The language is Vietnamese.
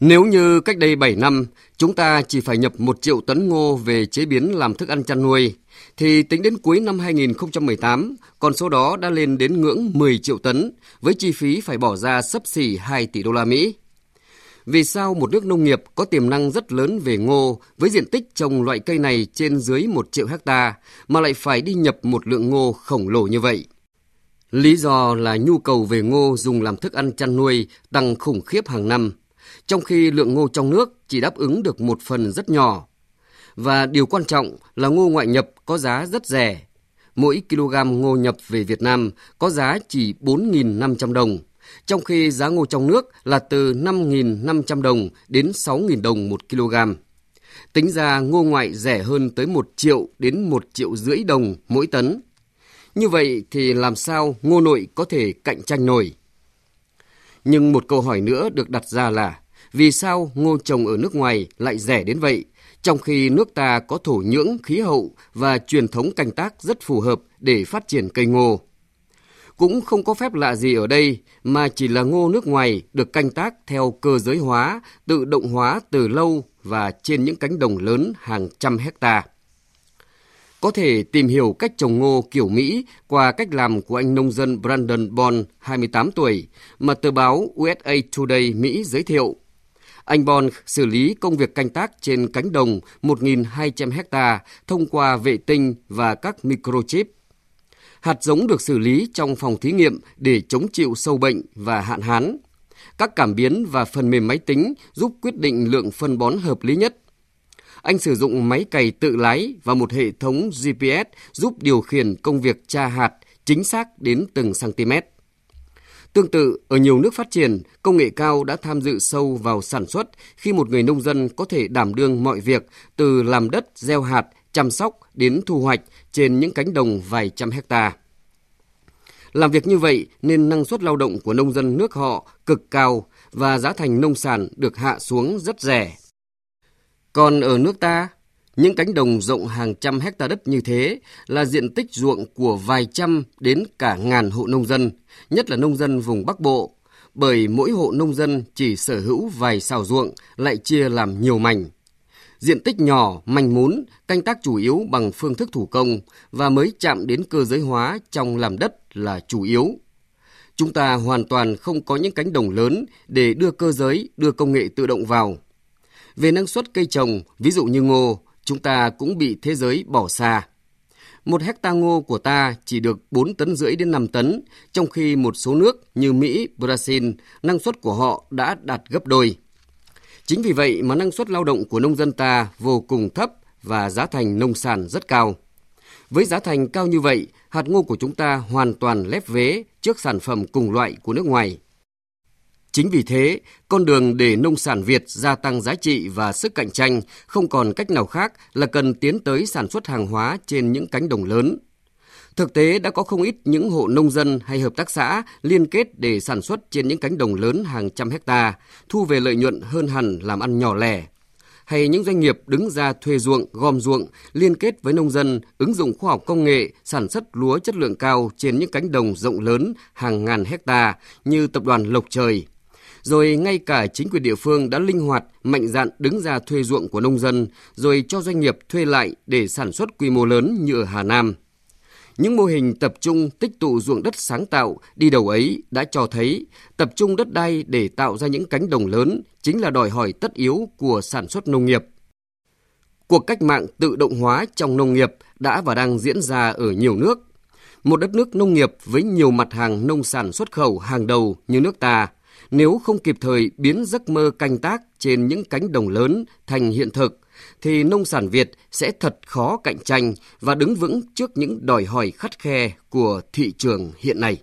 Nếu như cách đây 7 năm, chúng ta chỉ phải nhập 1 triệu tấn ngô về chế biến làm thức ăn chăn nuôi, thì tính đến cuối năm 2018, con số đó đã lên đến ngưỡng 10 triệu tấn, với chi phí phải bỏ ra sấp xỉ 2 tỷ đô la Mỹ. Vì sao một nước nông nghiệp có tiềm năng rất lớn về ngô với diện tích trồng loại cây này trên dưới 1 triệu hecta mà lại phải đi nhập một lượng ngô khổng lồ như vậy? Lý do là nhu cầu về ngô dùng làm thức ăn chăn nuôi tăng khủng khiếp hàng năm, trong khi lượng ngô trong nước chỉ đáp ứng được một phần rất nhỏ. Và điều quan trọng là ngô ngoại nhập có giá rất rẻ. Mỗi kg ngô nhập về Việt Nam có giá chỉ 4.500 đồng, trong khi giá ngô trong nước là từ 5.500 đồng đến 6.000 đồng một kg. Tính ra ngô ngoại rẻ hơn tới 1 triệu đến 1 triệu rưỡi đồng mỗi tấn. Như vậy thì làm sao ngô nội có thể cạnh tranh nổi? Nhưng một câu hỏi nữa được đặt ra là vì sao ngô trồng ở nước ngoài lại rẻ đến vậy, trong khi nước ta có thổ nhưỡng, khí hậu và truyền thống canh tác rất phù hợp để phát triển cây ngô? Cũng không có phép lạ gì ở đây mà chỉ là ngô nước ngoài được canh tác theo cơ giới hóa, tự động hóa từ lâu và trên những cánh đồng lớn hàng trăm hecta. Có thể tìm hiểu cách trồng ngô kiểu Mỹ qua cách làm của anh nông dân Brandon Bond, 28 tuổi, mà tờ báo USA Today Mỹ giới thiệu. Anh Bond xử lý công việc canh tác trên cánh đồng 1.200 hecta thông qua vệ tinh và các microchip. Hạt giống được xử lý trong phòng thí nghiệm để chống chịu sâu bệnh và hạn hán. Các cảm biến và phần mềm máy tính giúp quyết định lượng phân bón hợp lý nhất. Anh sử dụng máy cày tự lái và một hệ thống GPS giúp điều khiển công việc tra hạt chính xác đến từng cm. Tương tự, ở nhiều nước phát triển, công nghệ cao đã tham dự sâu vào sản xuất khi một người nông dân có thể đảm đương mọi việc từ làm đất, gieo hạt, chăm sóc đến thu hoạch trên những cánh đồng vài trăm hecta. Làm việc như vậy nên năng suất lao động của nông dân nước họ cực cao và giá thành nông sản được hạ xuống rất rẻ. Còn ở nước ta, những cánh đồng rộng hàng trăm hecta đất như thế là diện tích ruộng của vài trăm đến cả ngàn hộ nông dân, nhất là nông dân vùng Bắc Bộ, bởi mỗi hộ nông dân chỉ sở hữu vài xào ruộng lại chia làm nhiều mảnh. Diện tích nhỏ, manh mún, canh tác chủ yếu bằng phương thức thủ công và mới chạm đến cơ giới hóa trong làm đất là chủ yếu. Chúng ta hoàn toàn không có những cánh đồng lớn để đưa cơ giới, đưa công nghệ tự động vào. Về năng suất cây trồng, ví dụ như ngô, chúng ta cũng bị thế giới bỏ xa. Một hecta ngô của ta chỉ được 4 tấn rưỡi đến 5 tấn, trong khi một số nước như Mỹ, Brazil, năng suất của họ đã đạt gấp đôi. Chính vì vậy mà năng suất lao động của nông dân ta vô cùng thấp và giá thành nông sản rất cao. Với giá thành cao như vậy, hạt ngô của chúng ta hoàn toàn lép vế trước sản phẩm cùng loại của nước ngoài. Chính vì thế, con đường để nông sản Việt gia tăng giá trị và sức cạnh tranh không còn cách nào khác là cần tiến tới sản xuất hàng hóa trên những cánh đồng lớn. Thực tế đã có không ít những hộ nông dân hay hợp tác xã liên kết để sản xuất trên những cánh đồng lớn hàng trăm hecta, thu về lợi nhuận hơn hẳn làm ăn nhỏ lẻ. Hay những doanh nghiệp đứng ra thuê ruộng, gom ruộng, liên kết với nông dân, ứng dụng khoa học công nghệ, sản xuất lúa chất lượng cao trên những cánh đồng rộng lớn hàng ngàn hecta như tập đoàn Lộc Trời, rồi ngay cả chính quyền địa phương đã linh hoạt, mạnh dạn đứng ra thuê ruộng của nông dân, rồi cho doanh nghiệp thuê lại để sản xuất quy mô lớn như ở Hà Nam. Những mô hình tập trung tích tụ ruộng đất sáng tạo đi đầu ấy đã cho thấy tập trung đất đai để tạo ra những cánh đồng lớn chính là đòi hỏi tất yếu của sản xuất nông nghiệp. Cuộc cách mạng tự động hóa trong nông nghiệp đã và đang diễn ra ở nhiều nước. Một đất nước nông nghiệp với nhiều mặt hàng nông sản xuất khẩu hàng đầu như nước ta – nếu không kịp thời biến giấc mơ canh tác trên những cánh đồng lớn thành hiện thực, thì nông sản Việt sẽ thật khó cạnh tranh và đứng vững trước những đòi hỏi khắt khe của thị trường hiện nay.